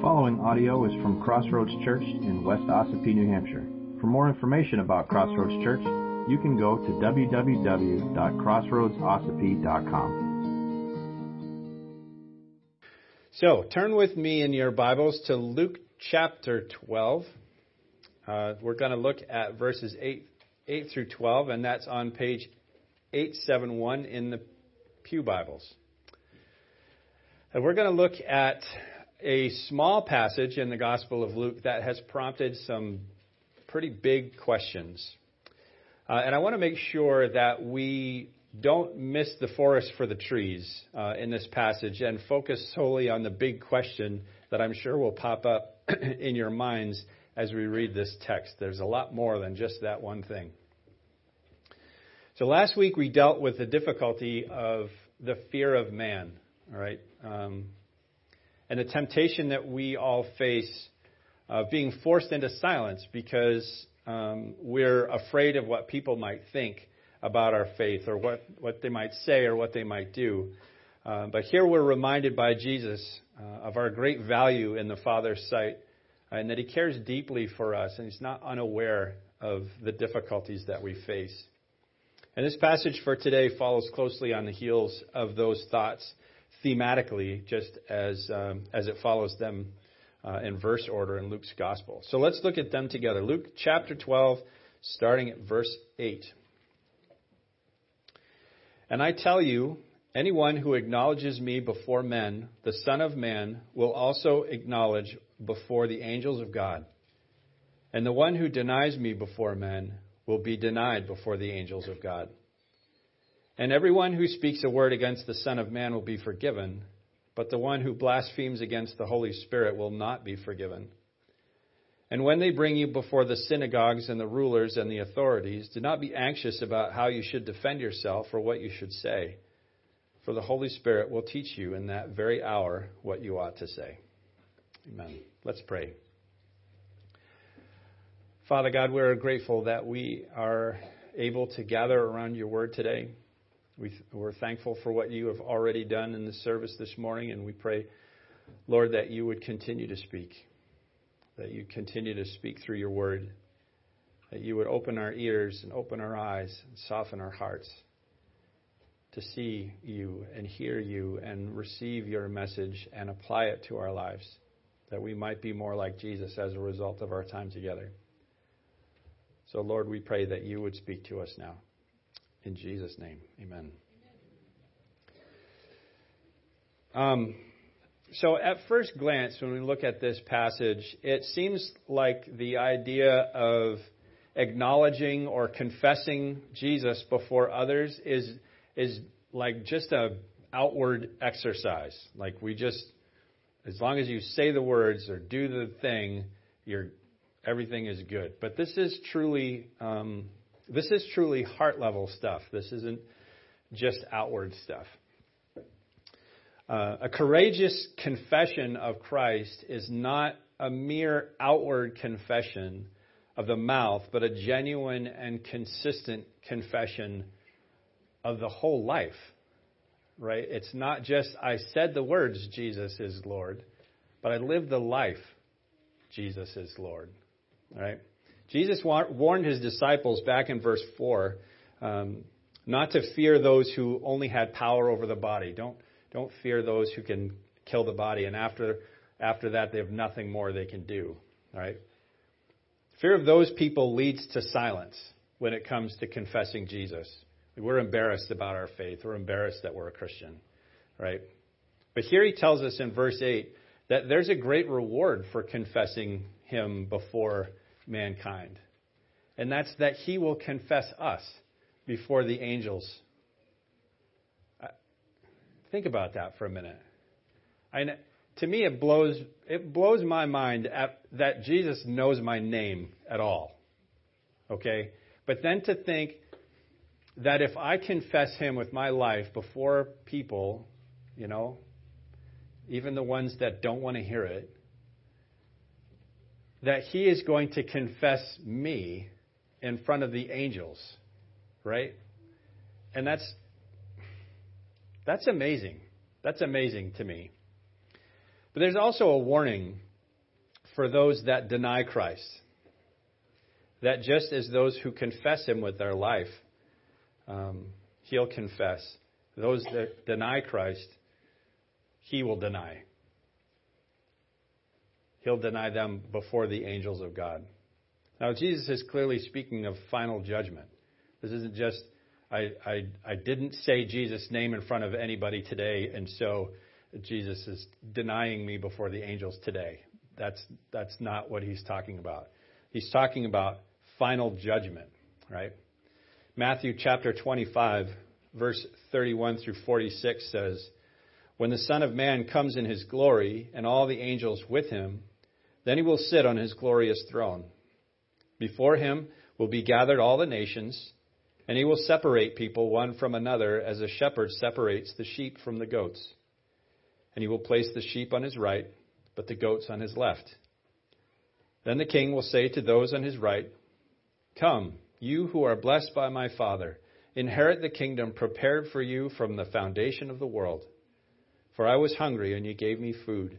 following audio is from Crossroads Church in West Ossipee, New Hampshire. For more information about Crossroads Church, you can go to www.crossroadsossipee.com. So, turn with me in your Bibles to Luke chapter 12. Uh, we're going to look at verses 8, 8 through 12, and that's on page 871 in the Pew Bibles. And we're going to look at a small passage in the Gospel of Luke that has prompted some pretty big questions. Uh, and I want to make sure that we don't miss the forest for the trees uh, in this passage and focus solely on the big question that I'm sure will pop up in your minds as we read this text. There's a lot more than just that one thing. So last week we dealt with the difficulty of the fear of man. All right. Um, and the temptation that we all face of being forced into silence because um, we're afraid of what people might think about our faith or what, what they might say or what they might do. Uh, but here we're reminded by Jesus uh, of our great value in the Father's sight and that He cares deeply for us and He's not unaware of the difficulties that we face. And this passage for today follows closely on the heels of those thoughts thematically, just as, um, as it follows them uh, in verse order in Luke's gospel. So let's look at them together. Luke chapter 12, starting at verse 8. And I tell you, anyone who acknowledges me before men, the Son of Man will also acknowledge before the angels of God. And the one who denies me before men will be denied before the angels of God. And everyone who speaks a word against the Son of Man will be forgiven, but the one who blasphemes against the Holy Spirit will not be forgiven. And when they bring you before the synagogues and the rulers and the authorities, do not be anxious about how you should defend yourself or what you should say, for the Holy Spirit will teach you in that very hour what you ought to say. Amen. Let's pray. Father God, we're grateful that we are able to gather around your word today. We, are thankful for what you have already done in the service this morning, and we pray, Lord, that you would continue to speak, that you continue to speak through your word, that you would open our ears and open our eyes and soften our hearts to see you and hear you and receive your message and apply it to our lives, that we might be more like Jesus as a result of our time together. So, Lord, we pray that you would speak to us now. In Jesus' name, amen. Um, so, at first glance, when we look at this passage, it seems like the idea of acknowledging or confessing Jesus before others is is like just a outward exercise. Like we just, as long as you say the words or do the thing, you're everything is good. But this is truly um, this is truly heart level stuff. This isn't just outward stuff. Uh, a courageous confession of Christ is not a mere outward confession of the mouth, but a genuine and consistent confession of the whole life. Right? It's not just, I said the words, Jesus is Lord, but I lived the life, Jesus is Lord. Right? Jesus warned his disciples back in verse 4 um, not to fear those who only had power over the body. Don't, don't fear those who can kill the body, and after, after that, they have nothing more they can do. Right? Fear of those people leads to silence when it comes to confessing Jesus. We're embarrassed about our faith. We're embarrassed that we're a Christian. Right? But here he tells us in verse 8 that there's a great reward for confessing him before mankind. And that's that he will confess us before the angels. Think about that for a minute. I, to me, it blows, it blows my mind that Jesus knows my name at all. Okay? But then to think that if I confess him with my life before people, you know, even the ones that don't want to hear it, that he is going to confess me in front of the angels, right? And that's that's amazing. That's amazing to me. But there's also a warning for those that deny Christ. That just as those who confess him with their life, um, he'll confess. Those that deny Christ, he will deny. He'll deny them before the angels of God. Now, Jesus is clearly speaking of final judgment. This isn't just, I, I, I didn't say Jesus' name in front of anybody today, and so Jesus is denying me before the angels today. That's, that's not what he's talking about. He's talking about final judgment, right? Matthew chapter 25, verse 31 through 46 says, When the Son of Man comes in his glory, and all the angels with him, then he will sit on his glorious throne. Before him will be gathered all the nations, and he will separate people one from another as a shepherd separates the sheep from the goats. And he will place the sheep on his right, but the goats on his left. Then the king will say to those on his right, Come, you who are blessed by my Father, inherit the kingdom prepared for you from the foundation of the world. For I was hungry, and you gave me food.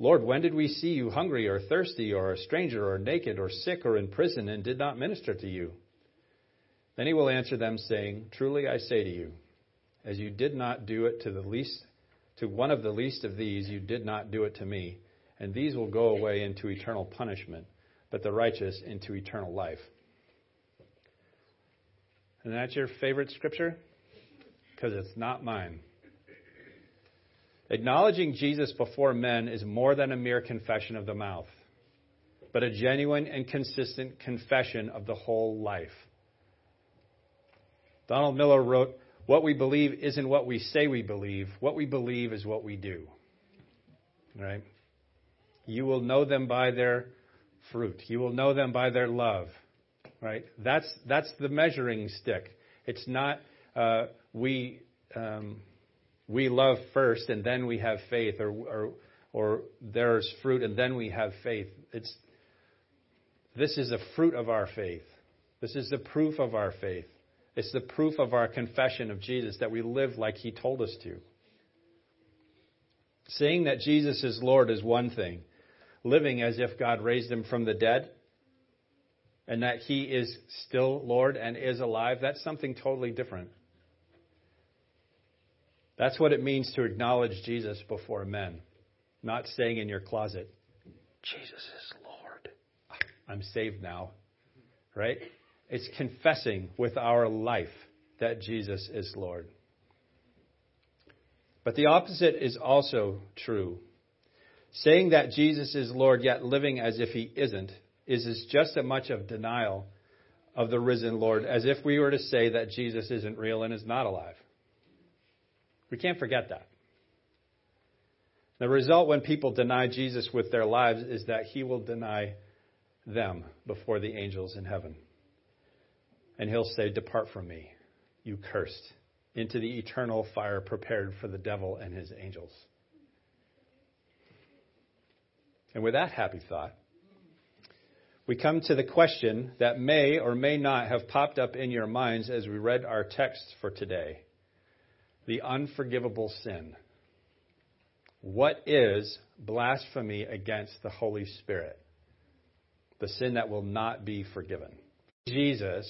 Lord, when did we see you hungry or thirsty or a stranger or naked or sick or in prison and did not minister to you? Then he will answer them, saying, Truly I say to you, as you did not do it to the least to one of the least of these, you did not do it to me. And these will go away into eternal punishment, but the righteous into eternal life. And that's your favorite scripture? Because it's not mine. Acknowledging Jesus before men is more than a mere confession of the mouth, but a genuine and consistent confession of the whole life. Donald Miller wrote, What we believe isn't what we say we believe. What we believe is what we do. Right? You will know them by their fruit. You will know them by their love. Right? That's, that's the measuring stick. It's not uh, we. Um, we love first and then we have faith, or, or, or there's fruit and then we have faith. It's, this is a fruit of our faith. This is the proof of our faith. It's the proof of our confession of Jesus that we live like He told us to. Saying that Jesus is Lord is one thing. Living as if God raised Him from the dead and that He is still Lord and is alive, that's something totally different. That's what it means to acknowledge Jesus before men, not saying in your closet, Jesus is Lord. I'm saved now. Right? It's confessing with our life that Jesus is Lord. But the opposite is also true. Saying that Jesus is Lord, yet living as if he isn't, is just as much of denial of the risen Lord as if we were to say that Jesus isn't real and is not alive. We can't forget that. The result when people deny Jesus with their lives is that he will deny them before the angels in heaven. And he'll say, Depart from me, you cursed, into the eternal fire prepared for the devil and his angels. And with that happy thought, we come to the question that may or may not have popped up in your minds as we read our text for today the unforgivable sin. What is blasphemy against the Holy Spirit? The sin that will not be forgiven. Jesus,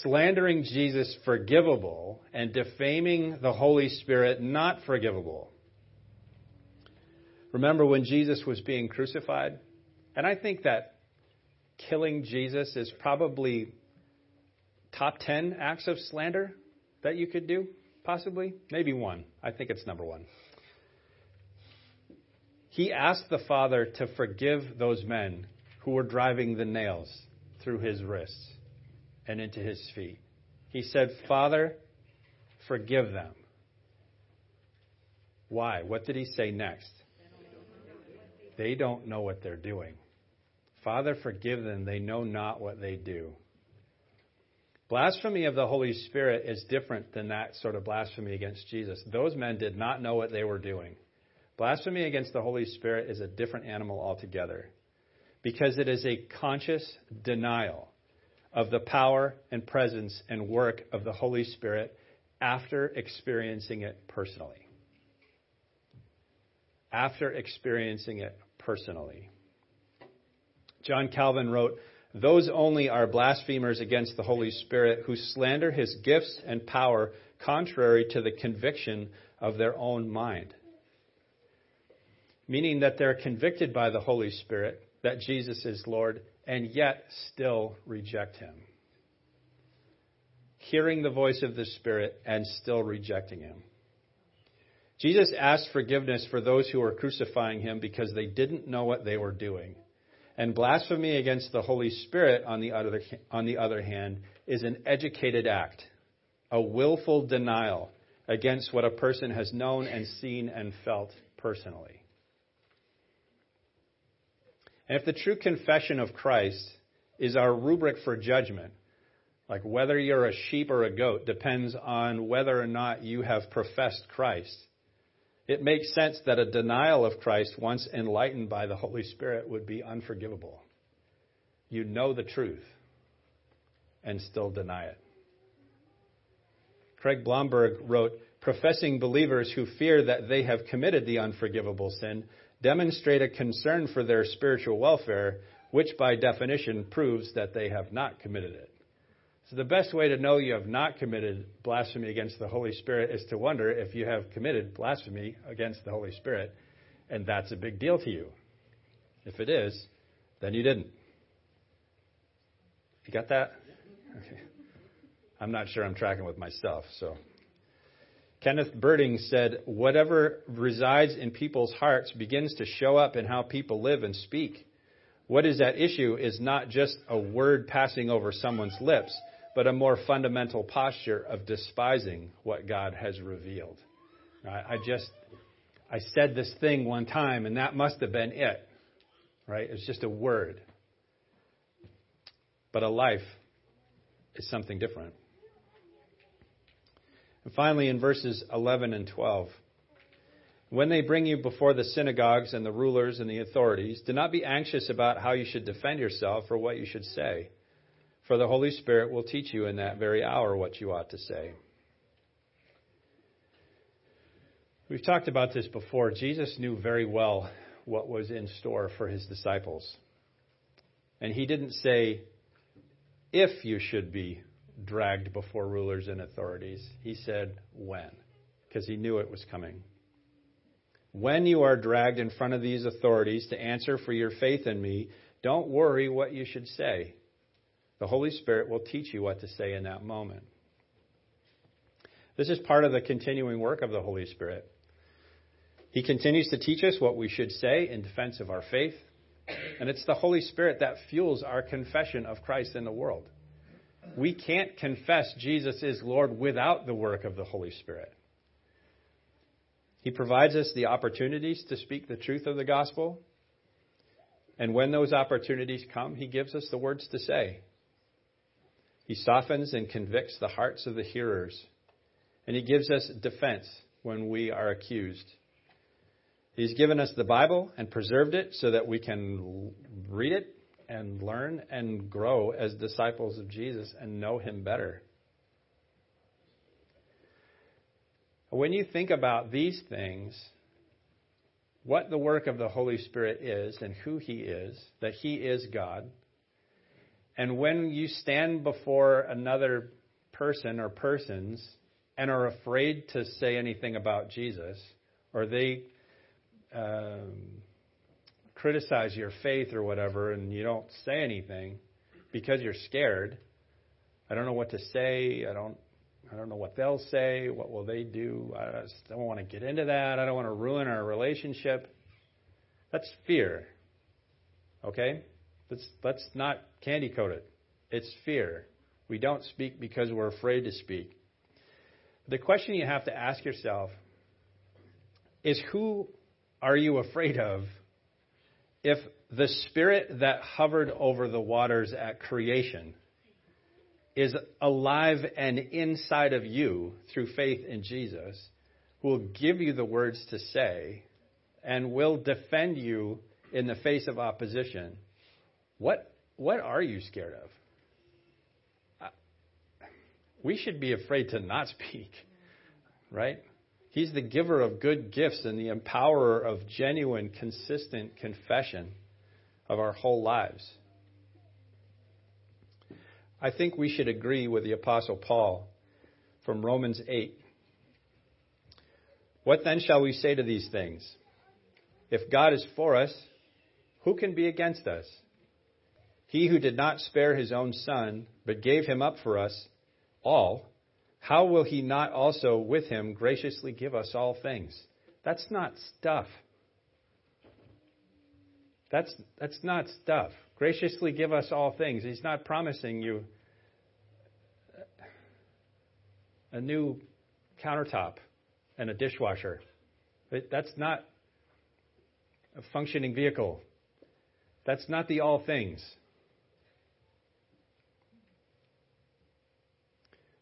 slandering Jesus forgivable, and defaming the Holy Spirit not forgivable. Remember when Jesus was being crucified? And I think that killing Jesus is probably top 10 acts of slander that you could do, possibly. Maybe one. I think it's number one. He asked the Father to forgive those men who were driving the nails through his wrists and into his feet. He said, Father, forgive them. Why? What did he say next? They don't know what they're doing. Father, forgive them. They know not what they do. Blasphemy of the Holy Spirit is different than that sort of blasphemy against Jesus. Those men did not know what they were doing. Blasphemy against the Holy Spirit is a different animal altogether because it is a conscious denial of the power and presence and work of the Holy Spirit after experiencing it personally. After experiencing it personally. John Calvin wrote, Those only are blasphemers against the Holy Spirit who slander his gifts and power contrary to the conviction of their own mind. Meaning that they're convicted by the Holy Spirit that Jesus is Lord and yet still reject him. Hearing the voice of the Spirit and still rejecting him. Jesus asked forgiveness for those who were crucifying him because they didn't know what they were doing. And blasphemy against the Holy Spirit, on the other, on the other hand, is an educated act, a willful denial against what a person has known and seen and felt personally. And if the true confession of Christ is our rubric for judgment, like whether you're a sheep or a goat depends on whether or not you have professed Christ it makes sense that a denial of Christ, once enlightened by the Holy Spirit, would be unforgivable. You know the truth and still deny it. Craig Blomberg wrote Professing believers who fear that they have committed the unforgivable sin demonstrate a concern for their spiritual welfare, which by definition proves that they have not committed it. So the best way to know you have not committed blasphemy against the Holy Spirit is to wonder if you have committed blasphemy against the Holy Spirit, and that's a big deal to you. If it is, then you didn't. You got that? Okay. I'm not sure I'm tracking with myself, so. Kenneth Berding said, Whatever resides in people's hearts begins to show up in how people live and speak. What is at issue is not just a word passing over someone's lips, but a more fundamental posture of despising what God has revealed. I just, I said this thing one time, and that must have been it. Right? It's just a word. But a life is something different. And finally, in verses 11 and 12, when they bring you before the synagogues and the rulers and the authorities, do not be anxious about how you should defend yourself or what you should say for the Holy Spirit will teach you in that very hour what you ought to say. We've talked about this before. Jesus knew very well what was in store for his disciples. And he didn't say, if you should be dragged before rulers and authorities. He said, when, because he knew it was coming. When you are dragged in front of these authorities to answer for your faith in me, don't worry what you should say. The Holy Spirit will teach you what to say in that moment. This is part of the continuing work of the Holy Spirit. He continues to teach us what we should say in defense of our faith, and it's the Holy Spirit that fuels our confession of Christ in the world. We can't confess Jesus is Lord without the work of the Holy Spirit. He provides us the opportunities to speak the truth of the gospel. And when those opportunities come, He gives us the words to say. He softens and convicts the hearts of the hearers, and He gives us defense when we are accused. He's given us the Bible and preserved it so that we can read it and learn and grow as disciples of Jesus and know Him better. When you think about these things, what the work of the Holy Spirit is and who He is, that He is God, and when you stand before another person or persons and are afraid to say anything about Jesus, or they um, criticize your faith or whatever and you don't say anything because you're scared. I don't know what to say. I don't I don't know what they'll say. What will they do? I don't want to get into that. I don't want to ruin our relationship. That's fear. Okay? Let's let's not candy coat it. It's fear. We don't speak because we're afraid to speak. The question you have to ask yourself is who are you afraid of if the spirit that hovered over the waters at creation is alive and inside of you through faith in Jesus, will give you the words to say and will defend you in the face of opposition, what, what are you scared of? We should be afraid to not speak, right? He's the giver of good gifts and the empowerer of genuine, consistent confession of our whole lives. I think we should agree with the Apostle Paul from Romans 8. What then shall we say to these things? If God is for us, who can be against us? He who did not spare his own son, but gave him up for us all, how will he not also with him graciously give us all things? That's not stuff. That's, that's not stuff. Graciously give us all things. He's not promising you a new countertop and a dishwasher. That's not a functioning vehicle. That's not the all things.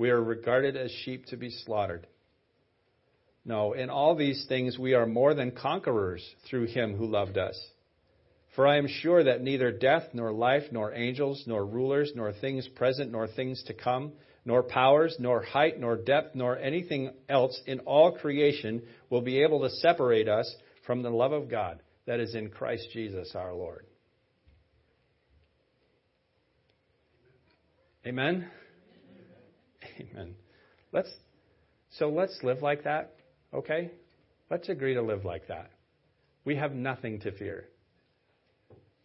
We are regarded as sheep to be slaughtered. No, in all these things we are more than conquerors through him who loved us. For I am sure that neither death, nor life, nor angels, nor rulers, nor things present, nor things to come, nor powers, nor height, nor depth, nor anything else in all creation will be able to separate us from the love of God that is in Christ Jesus our Lord. Amen. Amen. Let's so let's live like that, okay? Let's agree to live like that. We have nothing to fear.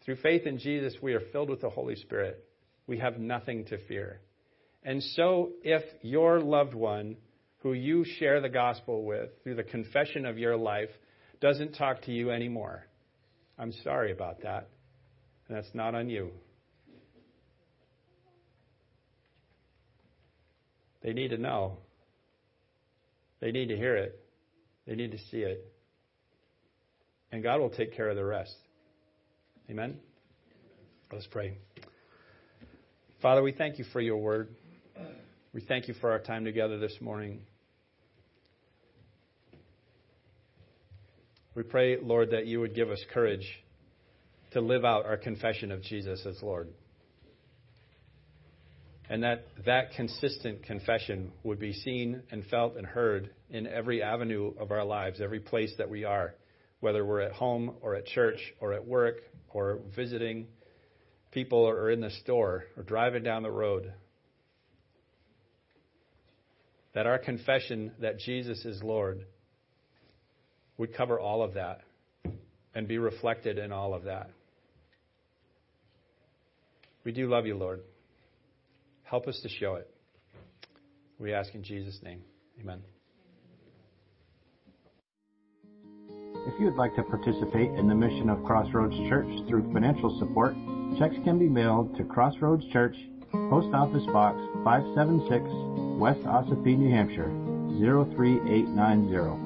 Through faith in Jesus, we are filled with the Holy Spirit. We have nothing to fear. And so, if your loved one, who you share the gospel with through the confession of your life, doesn't talk to you anymore, I'm sorry about that. And that's not on you. They need to know. They need to hear it. They need to see it. And God will take care of the rest. Amen? Let's pray. Father, we thank you for your word. We thank you for our time together this morning. We pray, Lord, that you would give us courage to live out our confession of Jesus as Lord. And that that consistent confession would be seen and felt and heard in every avenue of our lives, every place that we are, whether we're at home or at church or at work or visiting people or in the store or driving down the road. That our confession that Jesus is Lord would cover all of that and be reflected in all of that. We do love you, Lord. Help us to show it. We ask in Jesus' name. Amen. If you would like to participate in the mission of Crossroads Church through financial support, checks can be mailed to Crossroads Church, Post Office Box 576, West Ossipee, New Hampshire 03890.